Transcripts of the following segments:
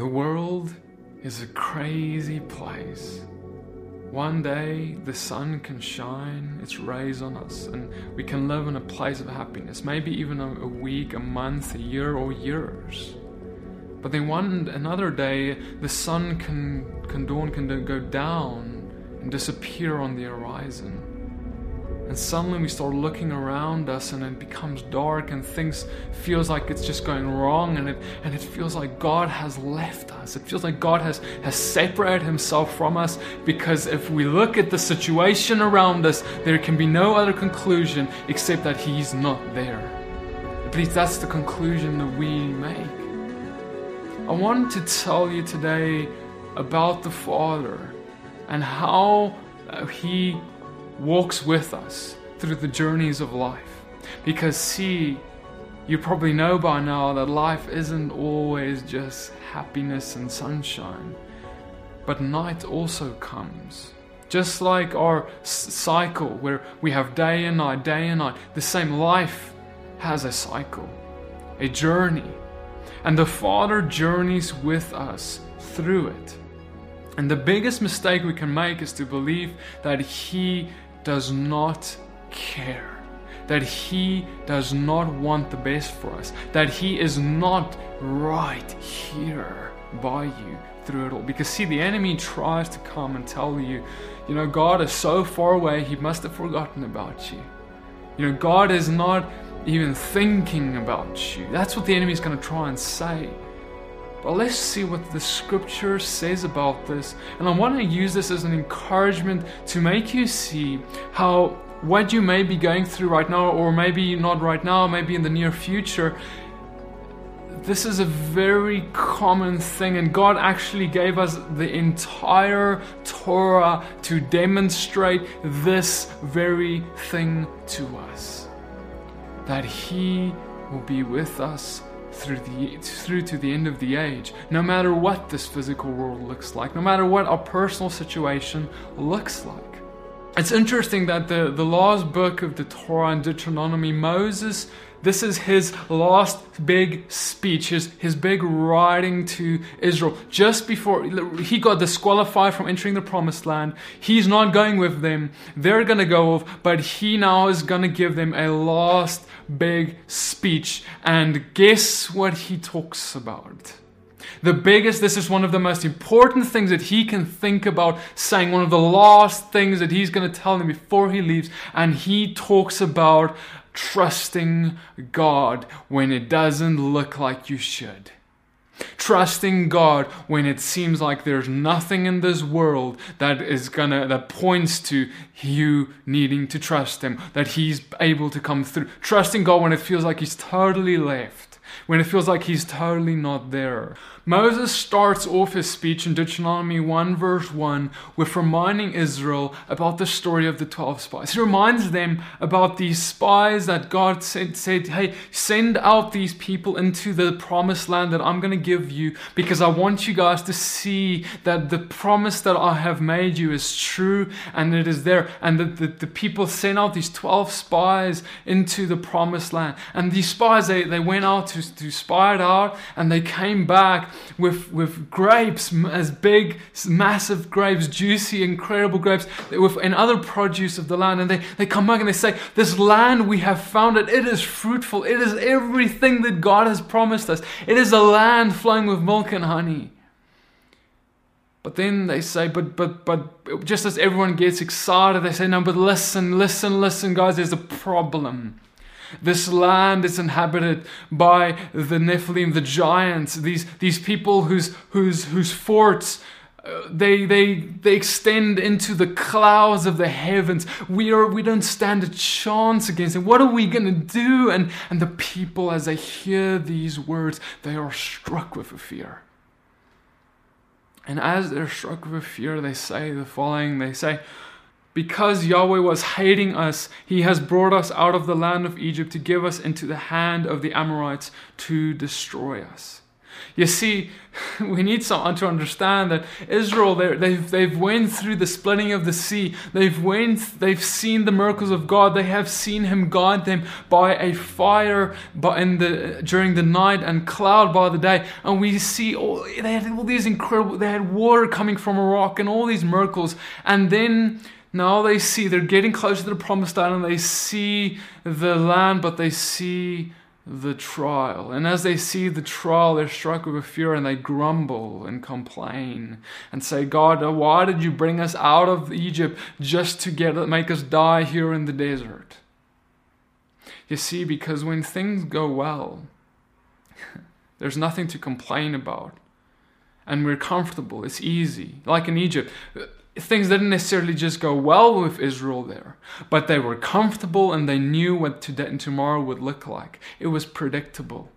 The world is a crazy place. One day the sun can shine its rays on us and we can live in a place of happiness, maybe even a, week, a month, a year, or years. But then one another day the sun can, can dawn, can go down and disappear on the horizon. And suddenly we start looking around us and it becomes dark and things feels like it's just going wrong and it and it feels like God has left us. It feels like God has, has separated himself from us because if we look at the situation around us, there can be no other conclusion except that he's not there. At least that's the conclusion that we make. I want to tell you today about the Father and how uh, he walks with us through the journeys of life. Because, see, you probably know by now that life isn't always just happiness and sunshine, but night also comes. Just like our cycle, where we have day and night, day and night, the same life has a cycle, a journey. And the Father journeys with us through it. And the biggest mistake we can make is to believe that He does not care. That He does not want the best for us. That He is not right here by you through it all. Because, see, the enemy tries to come and tell you, you know, God is so far away, He must have forgotten about you. You know, God is not even thinking about you. That's what the enemy is going to try and say. But let's see what the scripture says about this. And I want to use this as an encouragement to make you see how what you may be going through right now, or maybe not right now, maybe in the near future, this is a very common thing, and God actually gave us the entire Torah to demonstrate this very thing to us that He will be with us through the through to the end of the age no matter what this physical world looks like no matter what our personal situation looks like. It's interesting that the, the last book of the Torah and Deuteronomy, Moses, this is his last big speech, his, his big writing to Israel. Just before he got disqualified from entering the promised land, he's not going with them. They're going to go off, but he now is going to give them a last big speech. And guess what he talks about? The biggest, this is one of the most important things that he can think about saying, one of the last things that he's going to tell them before he leaves. And he talks about trusting God when it doesn't look like you should. Trusting God when it seems like there's nothing in this world that is gonna that points to you needing to trust Him, that He's able to come through. Trusting God when it feels like He's totally left, when it feels like He's totally not there. Moses starts off his speech in Deuteronomy 1, verse 1, with reminding Israel about the story of the 12 spies. He reminds them about these spies that God said, said Hey, send out these people into the promised land that I'm going to give you because I want you guys to see that the promise that I have made you is true and it is there. And that the, the people sent out these 12 spies into the promised land. And these spies, they, they went out to, to spy it out and they came back with, with grapes as big, massive grapes, juicy, incredible grapes, with, and other produce of the land. And they, they come back and they say, This land we have found it, it is fruitful. It is everything that God has promised us. It is a land flowing with milk and honey. But then they say, but but but just as everyone gets excited, they say, no, but listen, listen, listen, guys, there's a problem. This land is inhabited by the Nephilim, the giants, these, these people whose, whose, whose forts uh, they, they, they extend into the clouds of the heavens. We, are, we don't stand a chance against it What are we going to do? And, and the people, as they hear these words, they are struck with a fear. And as they're struck with a fear, they say the following They say, because Yahweh was hating us, he has brought us out of the land of Egypt to give us into the hand of the Amorites to destroy us. You see, we need someone to understand that Israel, they've, they've went through the splitting of the sea. They've went, they've seen the miracles of God. They have seen Him guide them by a fire in the, during the night and cloud by the day. And we see all, they had all these incredible, they had water coming from a rock and all these miracles. And then now they see, they're getting closer to the promised land and they see the land, but they see the trial. And as they see the trial, they're struck with a fear and they grumble and complain and say, God, why did you bring us out of Egypt just to get make us die here in the desert? You see, because when things go well, there's nothing to complain about. And we're comfortable, it's easy. Like in Egypt, things didn't necessarily just go well with Israel there, but they were comfortable and they knew what today and tomorrow would look like. It was predictable.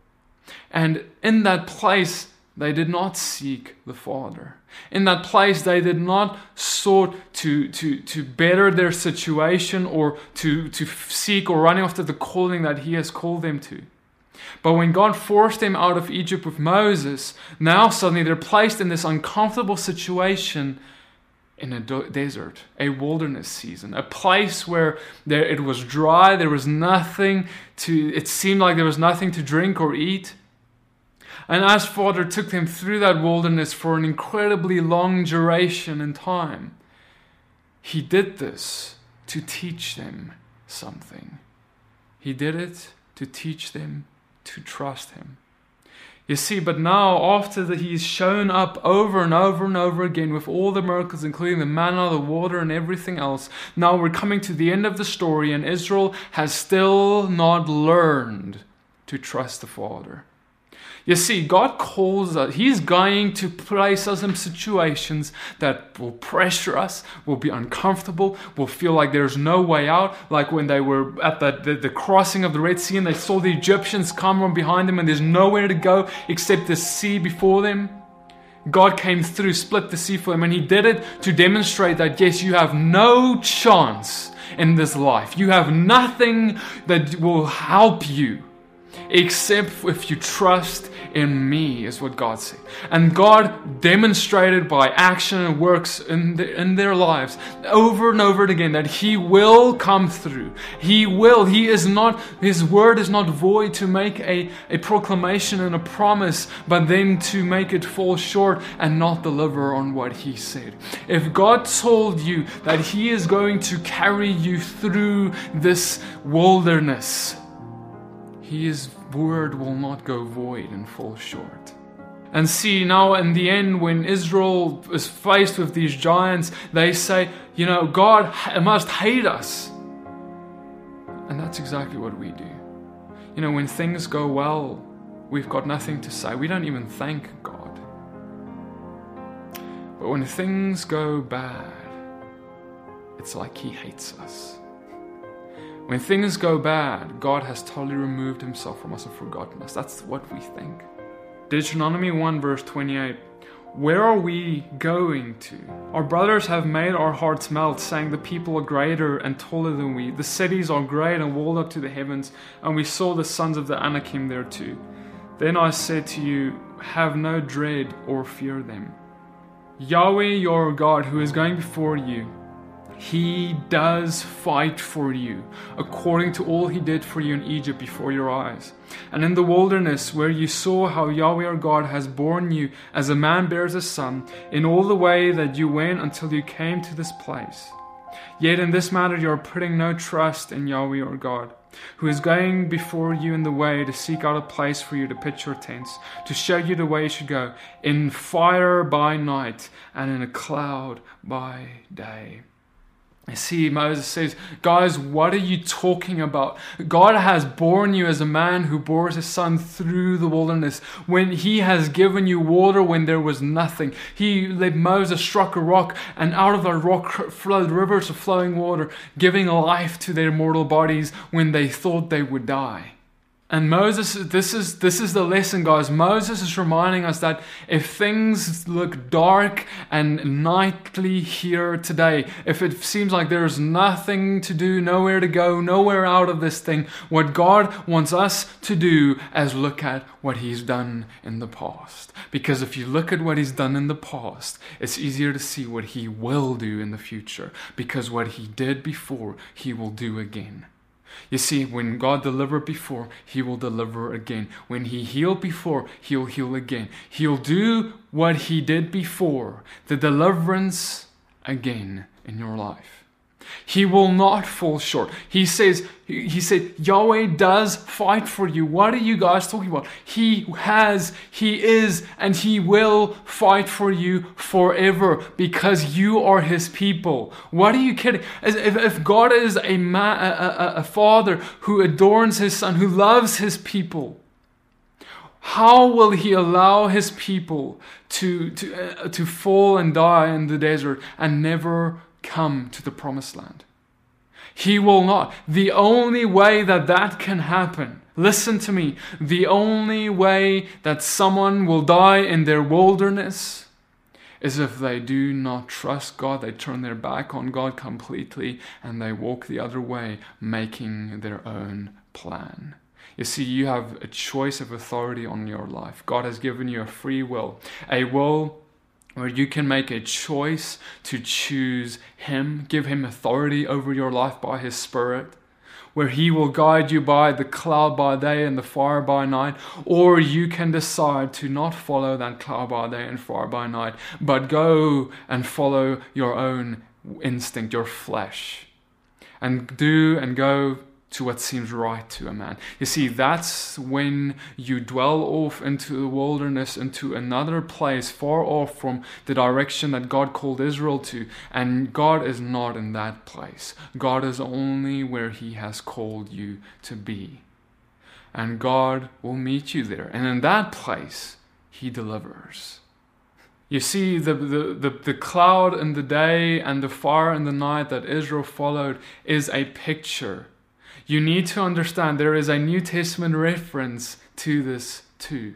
And in that place, they did not seek the Father. In that place, they did not sought to, to, to better their situation or to, to seek or running after the calling that He has called them to. But when God forced them out of Egypt with Moses, now suddenly they're placed in this uncomfortable situation in a desert, a wilderness season, a place where there, it was dry, there was nothing to, it seemed like there was nothing to drink or eat. And as Father took them through that wilderness for an incredibly long duration in time, He did this to teach them something. He did it to teach them to trust Him. You see, but now, after that he's shown up over and over and over again with all the miracles, including the manna, the water, and everything else, now we're coming to the end of the story, and Israel has still not learned to trust the Father. You see, God calls us, He's going to place us in situations that will pressure us, will be uncomfortable, will feel like there's no way out. Like when they were at the, the, the crossing of the Red Sea and they saw the Egyptians come from behind them and there's nowhere to go except the sea before them. God came through, split the sea for them, and He did it to demonstrate that yes, you have no chance in this life. You have nothing that will help you except if you trust in me, is what God said. And God demonstrated by action and works in, the, in their lives over and over again that He will come through. He will. He is not, His word is not void to make a, a proclamation and a promise, but then to make it fall short and not deliver on what He said. If God told you that He is going to carry you through this wilderness, His word will not go void and fall short. And see, now in the end, when Israel is faced with these giants, they say, you know, God must hate us. And that's exactly what we do. You know, when things go well, we've got nothing to say. We don't even thank God. But when things go bad, it's like He hates us. When things go bad, God has totally removed himself from us and forgotten us. That's what we think. Deuteronomy 1, verse 28. Where are we going to? Our brothers have made our hearts melt, saying, The people are greater and taller than we. The cities are great and walled up to the heavens, and we saw the sons of the Anakim there too. Then I said to you, Have no dread or fear them. Yahweh your God, who is going before you, he does fight for you, according to all He did for you in Egypt before your eyes. And in the wilderness, where you saw how Yahweh our God has borne you as a man bears a son, in all the way that you went until you came to this place. Yet in this matter you are putting no trust in Yahweh our God, who is going before you in the way to seek out a place for you to pitch your tents, to show you the way you should go, in fire by night and in a cloud by day. I see Moses says, Guys, what are you talking about? God has borne you as a man who bore his son through the wilderness when he has given you water when there was nothing. He let Moses struck a rock, and out of that rock flowed rivers of flowing water, giving life to their mortal bodies when they thought they would die. And Moses, this is this is the lesson, guys. Moses is reminding us that if things look dark and nightly here today, if it seems like there's nothing to do, nowhere to go, nowhere out of this thing, what God wants us to do is look at what He's done in the past. Because if you look at what He's done in the past, it's easier to see what He will do in the future. Because what He did before, He will do again. You see, when God delivered before, He will deliver again. When He healed before, He'll heal again. He'll do what He did before, the deliverance again in your life. He will not fall short. He says, he said, Yahweh does fight for you. What are you guys talking about? He has, he is, and he will fight for you forever because you are his people. What are you kidding? If, if God is a, man, a, a, a father who adorns his son, who loves his people, how will he allow his people to, to, uh, to fall and die in the desert and never come to the promised land. He will not. The only way that that can happen, listen to me, the only way that someone will die in their wilderness is if they do not trust God, they turn their back on God completely, and they walk the other way, making their own plan. You see, you have a choice of authority on your life. God has given you a free will, a will where you can make a choice to choose Him, give Him authority over your life by His Spirit, where He will guide you by the cloud by day and the fire by night, or you can decide to not follow that cloud by day and fire by night, but go and follow your own instinct, your flesh, and do and go to what seems right to a man. You see, that's when you dwell off into the wilderness, into another place far off from the direction that God called Israel to. And God is not in that place. God is only where He has called you to be. And God will meet you there. And in that place, He delivers. You see, the, the, the, the, cloud in the day and the fire in the night that Israel followed is a picture you need to understand there is a New Testament reference to this too.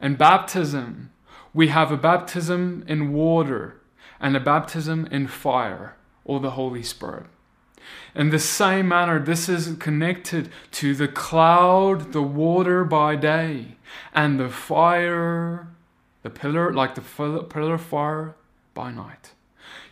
In baptism, we have a baptism in water and a baptism in fire or the Holy Spirit. In the same manner, this is connected to the cloud, the water by day, and the fire, the pillar, like the pillar fire by night.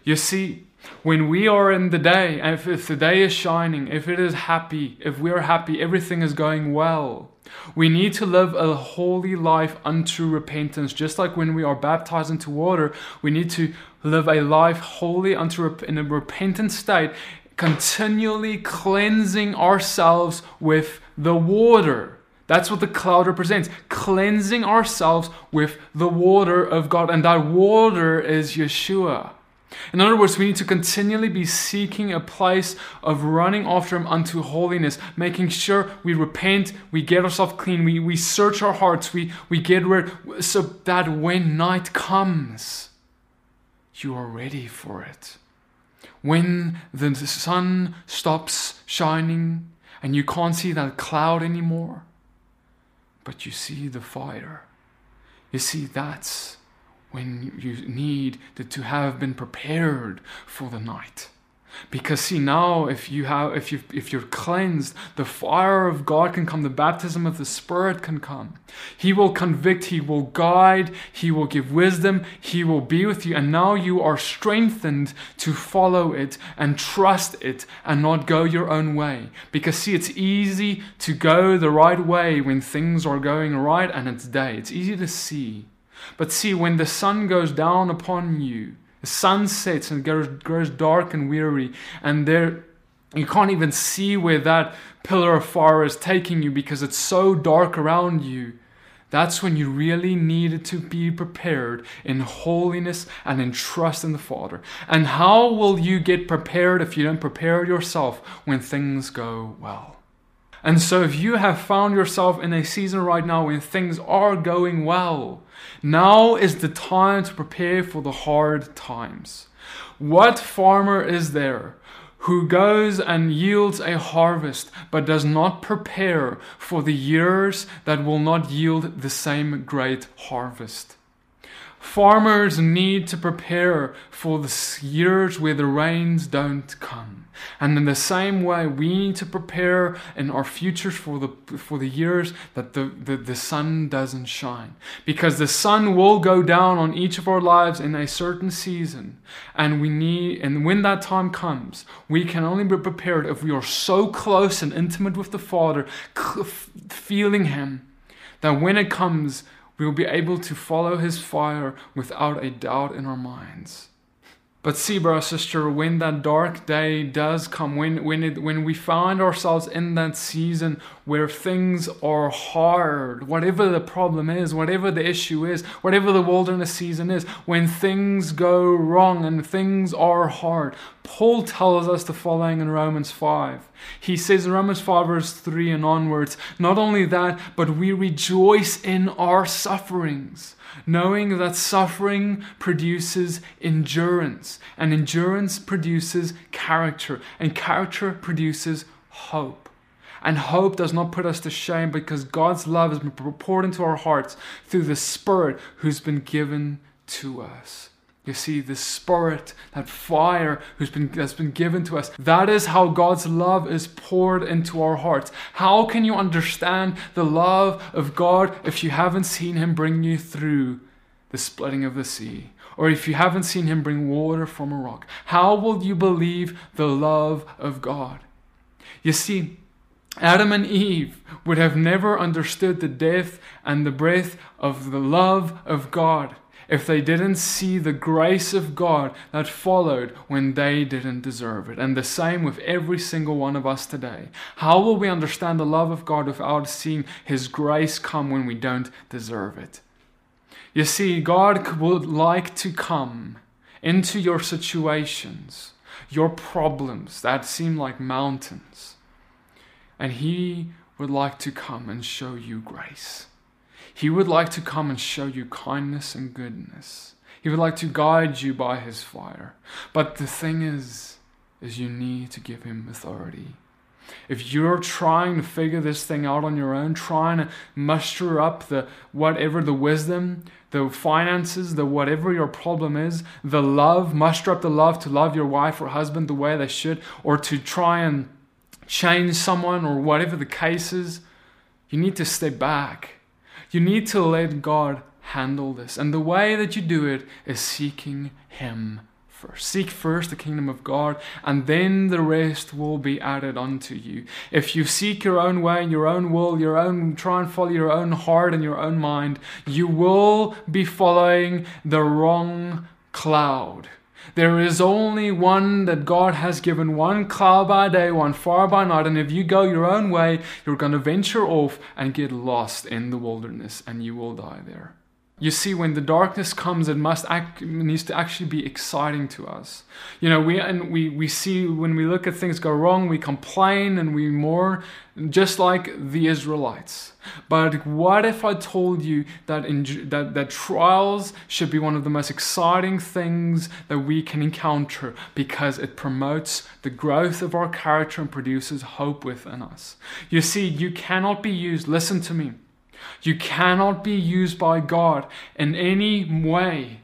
You see, when we are in the day, if, if the day is shining, if it is happy, if we are happy, everything is going well. We need to live a holy life unto repentance. Just like when we are baptized into water, we need to live a life holy unto in a repentant state, continually cleansing ourselves with the water. That's what the cloud represents cleansing ourselves with the water of God. And that water is Yeshua. In other words, we need to continually be seeking a place of running after Him unto holiness, making sure we repent, we get ourselves clean, we, we search our hearts, we, we get rid, so that when night comes, you are ready for it. When the sun stops shining and you can't see that cloud anymore, but you see the fire, you see that's when you need to have been prepared for the night. Because see now if you have if you if you're cleansed, the fire of God can come, the baptism of the Spirit can come. He will convict, he will guide, he will give wisdom, he will be with you, and now you are strengthened to follow it and trust it and not go your own way. Because see, it's easy to go the right way when things are going right and it's day. It's easy to see. But see, when the sun goes down upon you, the sun sets and grows, grows dark and weary, and there you can't even see where that pillar of fire is taking you because it's so dark around you. That's when you really needed to be prepared in holiness and in trust in the Father. And how will you get prepared if you don't prepare yourself when things go well? And so, if you have found yourself in a season right now when things are going well, now is the time to prepare for the hard times. What farmer is there who goes and yields a harvest but does not prepare for the years that will not yield the same great harvest. Farmers need to prepare for the years where the rains don't come. And in the same way, we need to prepare in our futures for the, for the years that the, the, the sun doesn't shine. Because the sun will go down on each of our lives in a certain season. And we need, and when that time comes, we can only be prepared if we are so close and intimate with the Father, feeling Him, that when it comes, we will be able to follow His fire without a doubt in our minds. But see, brother, sister, when that dark day does come, when when it when we find ourselves in that season where things are hard, whatever the problem is, whatever the issue is, whatever the wilderness season is, when things go wrong and things are hard, Paul tells us the following in Romans 5. He says in Romans 5, verse 3 and onwards, not only that, but we rejoice in our sufferings knowing that suffering produces endurance, and endurance produces character, and character produces hope. And hope does not put us to shame because God's love has been poured into our hearts through the Spirit who's been given to us. You see, the Spirit, that fire who's been, that's been given to us, that is how God's love is poured into our hearts. How can you understand the love of God if you haven't seen Him bring you through the splitting of the sea? Or if you haven't seen Him bring water from a rock? How will you believe the love of God? You see, Adam and Eve would have never understood the depth and the breadth of the love of God if they didn't see the grace of God that followed when they didn't deserve it. And the same with every single one of us today. How will we understand the love of God without seeing His grace come when we don't deserve it? You see, God would like to come into your situations, your problems that seem like mountains, and He would like to come and show you grace. He would like to come and show you kindness and goodness. He would like to guide you by his fire. But the thing is, is you need to give him authority. If you're trying to figure this thing out on your own, trying to muster up the whatever the wisdom, the finances, the whatever your problem is, the love, muster up the love to love your wife or husband the way they should, or to try and change someone or whatever the case is, you need to step back you need to let God handle this. And the way that you do it is seeking Him first. Seek first the kingdom of God, and then the rest will be added unto you. If you seek your own way and your own will, your own try and follow your own heart and your own mind, you will be following the wrong cloud. There is only one that God has given, one cloud by day, one fire by night. And if you go your own way, you're going to venture off and get lost in the wilderness and you will die there. You see, when the darkness comes, it must act, needs to actually be exciting to us. You know, we and we we see when we look at things go wrong, we complain and we mourn, just like the Israelites. But what if I told you that in, that that trials should be one of the most exciting things that we can encounter because it promotes the growth of our character and produces hope within us. You see, you cannot be used. Listen to me you cannot be used by God in any way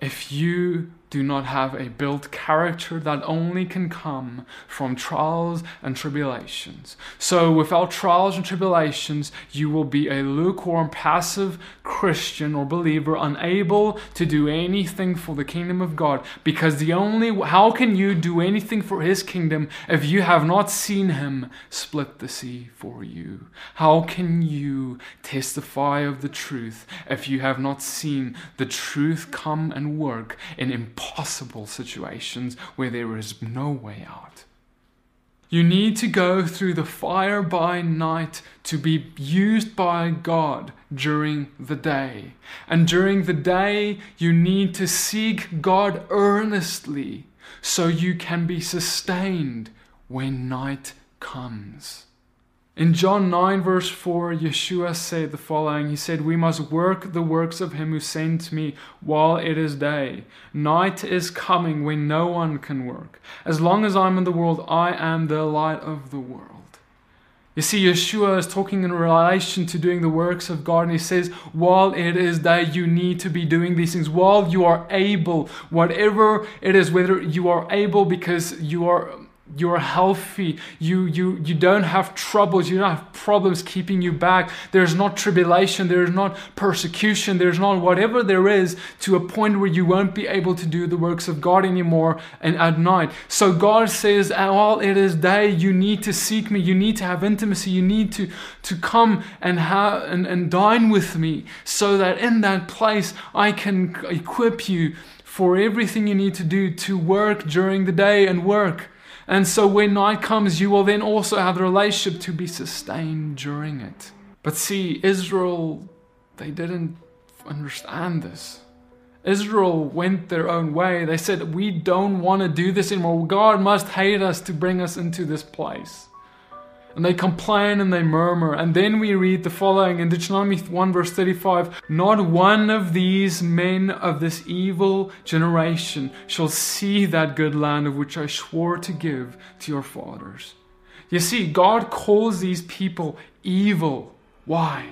if you do not have a built character that only can come from trials and tribulations. So, without trials and tribulations, you will be a lukewarm, passive Christian or believer, unable to do anything for the kingdom of God. Because the only, how can you do anything for His kingdom if you have not seen Him split the sea for you? How can you testify of the truth if you have not seen the truth come and work in impossible? Impossible situations where there is no way out. You need to go through the fire by night to be used by God during the day. And during the day, you need to seek God earnestly so you can be sustained when night comes. In John 9, verse 4, Yeshua said the following He said, We must work the works of him who sent me while it is day. Night is coming when no one can work. As long as I'm in the world, I am the light of the world. You see, Yeshua is talking in relation to doing the works of God, and he says, while it is day, you need to be doing these things. While you are able, whatever it is, whether you are able because you are you're healthy. You you you don't have troubles. You don't have problems keeping you back. There's not tribulation. There's not persecution. There's not whatever there is to a point where you won't be able to do the works of god anymore and at night. So god says while it is day you need to seek me. You need to have intimacy. You need to to come and have and, and dine with me so that in that place i can equip you for everything you need to do to work during the day and work and so when night comes, you will then also have the relationship to be sustained during it. But see, Israel, they didn't understand this. Israel went their own way. They said, We don't want to do this anymore. God must hate us to bring us into this place and they complain and they murmur. And then we read the following in Deuteronomy 1 verse 35 Not one of these men of this evil generation shall see that good land of which I swore to give to your fathers. You see, God calls these people evil. Why?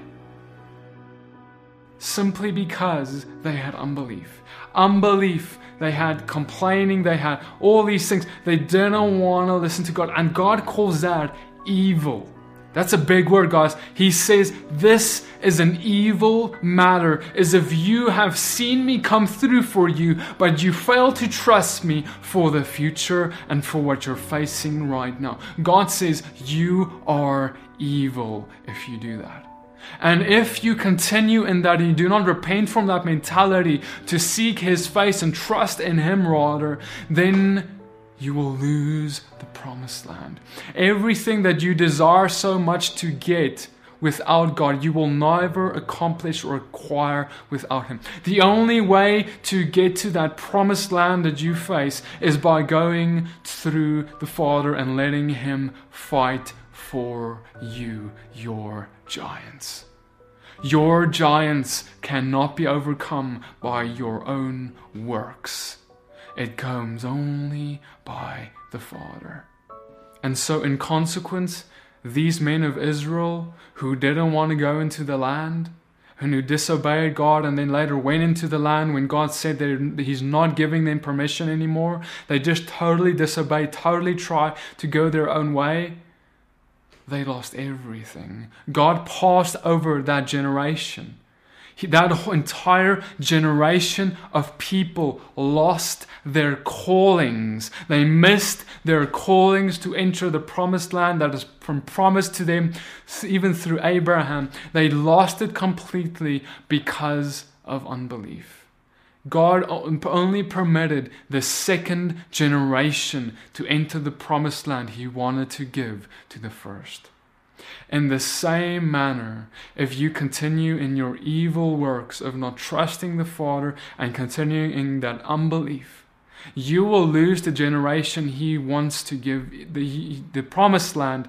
Simply because they had unbelief. Unbelief they had complaining, they had all these things. They didn't want to listen to God. And God calls that evil. That's a big word, guys. He says, This is an evil matter, as if you have seen me come through for you, but you fail to trust me for the future and for what you're facing right now. God says, You are evil if you do that. And if you continue in that, and you do not repent from that mentality to seek His face and trust in Him rather, then you will lose the promised land. Everything that you desire so much to get without God, you will never accomplish or acquire without Him. The only way to get to that promised land that you face is by going through the Father and letting Him fight for you, your giants. Your giants cannot be overcome by your own works. It comes only by the Father. And so, in consequence, these men of Israel who didn't want to go into the land, and who disobeyed God and then later went into the land when God said that He's not giving them permission anymore, they just totally disobeyed, totally tried to go their own way. They lost everything. God passed over that generation. That entire generation of people lost their callings. They missed their callings to enter the promised land that is from promised to them even through Abraham. They lost it completely because of unbelief. God only permitted the second generation to enter the promised land he wanted to give to the first. In the same manner, if you continue in your evil works of not trusting the Father and continuing in that unbelief, you will lose the generation He wants to give, the, the promised land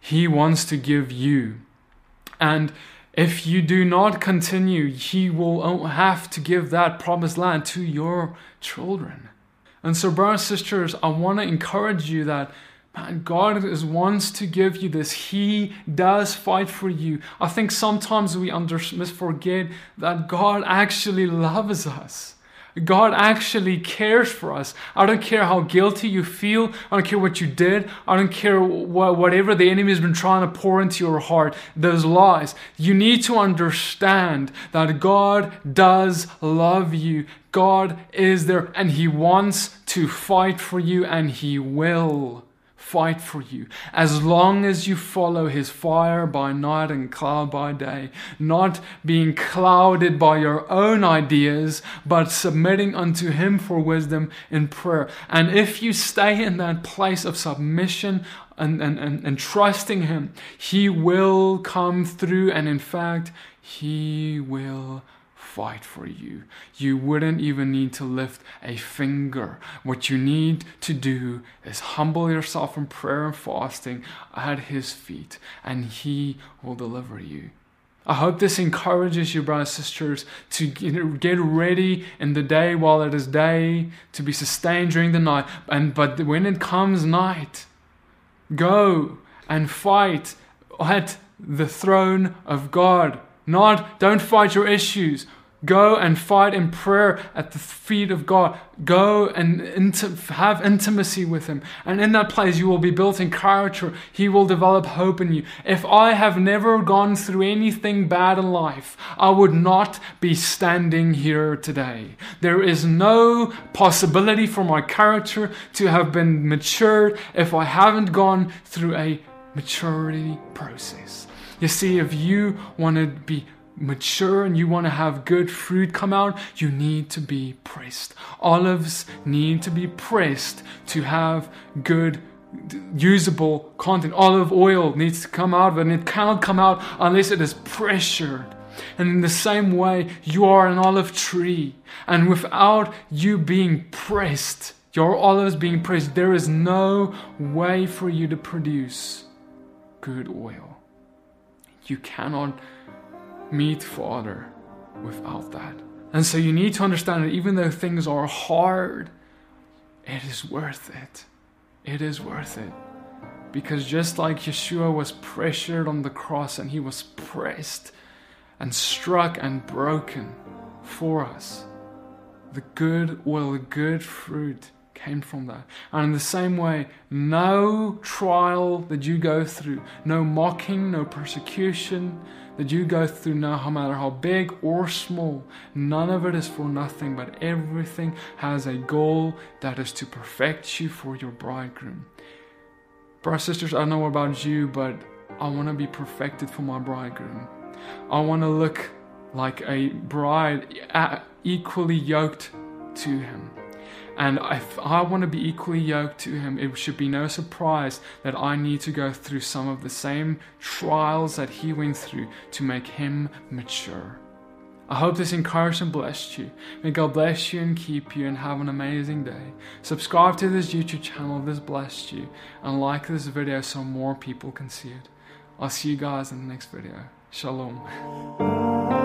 He wants to give you. And if you do not continue, He will have to give that promised land to your children. And so, brothers and sisters, I want to encourage you that God is wants to give you this. He does fight for you. I think sometimes we under, forget that God actually loves us. God actually cares for us. I don't care how guilty you feel. I don't care what you did. I don't care what, whatever the enemy has been trying to pour into your heart, those lies. You need to understand that God does love you. God is there and He wants to fight for you and He will fight for you as long as you follow his fire by night and cloud by day, not being clouded by your own ideas, but submitting unto him for wisdom in prayer. And if you stay in that place of submission and, and, and, and trusting him, he will come through, and in fact, he will fight for you. You wouldn't even need to lift a finger. What you need to do is humble yourself in prayer and fasting at His feet, and He will deliver you. I hope this encourages you, brothers and sisters, to get ready in the day while it is day, to be sustained during the night. And but when it comes night, go and fight at the throne of God. Not don't fight your issues. Go and fight in prayer at the feet of God. Go and have intimacy with Him. And in that place, you will be built in character. He will develop hope in you. If I have never gone through anything bad in life, I would not be standing here today. There is no possibility for my character to have been matured if I haven't gone through a maturity process. You see, if you want to be mature and you want to have good fruit come out, you need to be pressed. Olives need to be pressed to have good usable content. Olive oil needs to come out, and it cannot come out unless it is pressured. And in the same way, you are an olive tree, and without you being pressed, your olives being pressed, there is no way for you to produce good oil. You cannot meet Father without that. And so you need to understand that even though things are hard, it is worth it. It is worth it. Because just like Yeshua was pressured on the cross and he was pressed and struck and broken for us, the good oil, the good fruit came from that. And in the same way, no trial that you go through, no mocking, no persecution, that you go through now, no matter how big or small, none of it is for nothing, but everything has a goal that is to perfect you for your bridegroom. Brothers sisters, I know about you, but I want to be perfected for my bridegroom. I want to look like a bride equally yoked to him. And if I want to be equally yoked to him, it should be no surprise that I need to go through some of the same trials that he went through to make him mature. I hope this encouraged and blessed you. May God bless you and keep you and have an amazing day. Subscribe to this YouTube channel if this blessed you and like this video so more people can see it. I'll see you guys in the next video. Shalom.